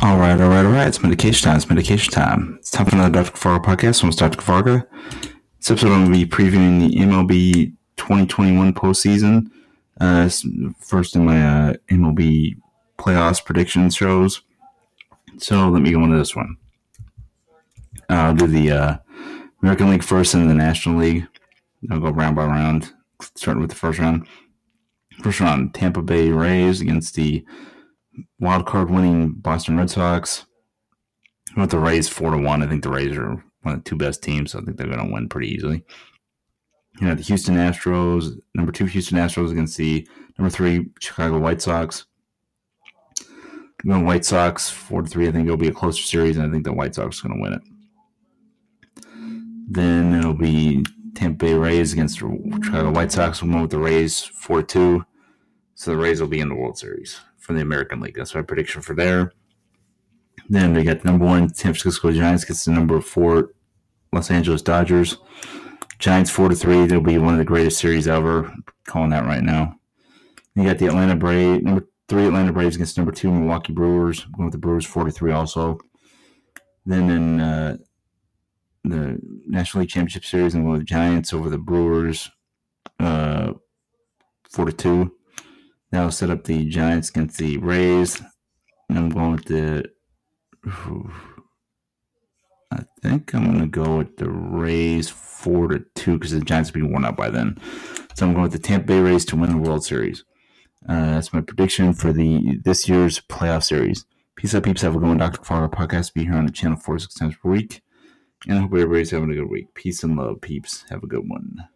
All right, all right, all right. It's medication time. It's medication time. It's time for another Dr. Kavarga podcast. I'm Dr. Kavarga. This episode, I'm going to be previewing the MLB 2021 postseason. Uh, first in my uh, MLB playoffs prediction shows. So let me go into this one. I'll do the uh, American League first and the National League. I'll go round by round, starting with the first round. First round, Tampa Bay Rays against the wild card winning Boston Red Sox. With the Rays four to one, I think the Rays are one of the two best teams. So I think they're going to win pretty easily. You know, the Houston Astros, number two Houston Astros against the number three Chicago White Sox. Going White Sox four to three. I think it'll be a closer series, and I think the White Sox are going to win it. Then it'll be Tampa Bay Rays against the Chicago White Sox. We'll with the Rays four two. So the Rays will be in the World Series from the American League. That's my prediction for there. Then we got number one San Francisco Giants gets the number four Los Angeles Dodgers. Giants four to three. They'll be one of the greatest series ever. calling that right now. You got the Atlanta Braves, number three Atlanta Braves against number two Milwaukee Brewers. going with the Brewers four to three also. Then in uh, the National League Championship Series, with the Giants over the Brewers, uh, four to two. That'll set up the Giants against the Rays. And I'm going with the. I think I'm going to go with the Rays four to two because the Giants will be worn out by then. So I'm going with the Tampa Bay Rays to win the World Series. Uh, that's my prediction for the this year's playoff series. Peace out, peeps. Have a good one. Dr. Fargo podcast. Be here on the channel four six times per week. And I hope everybody's having a good week. Peace and love, peeps. Have a good one.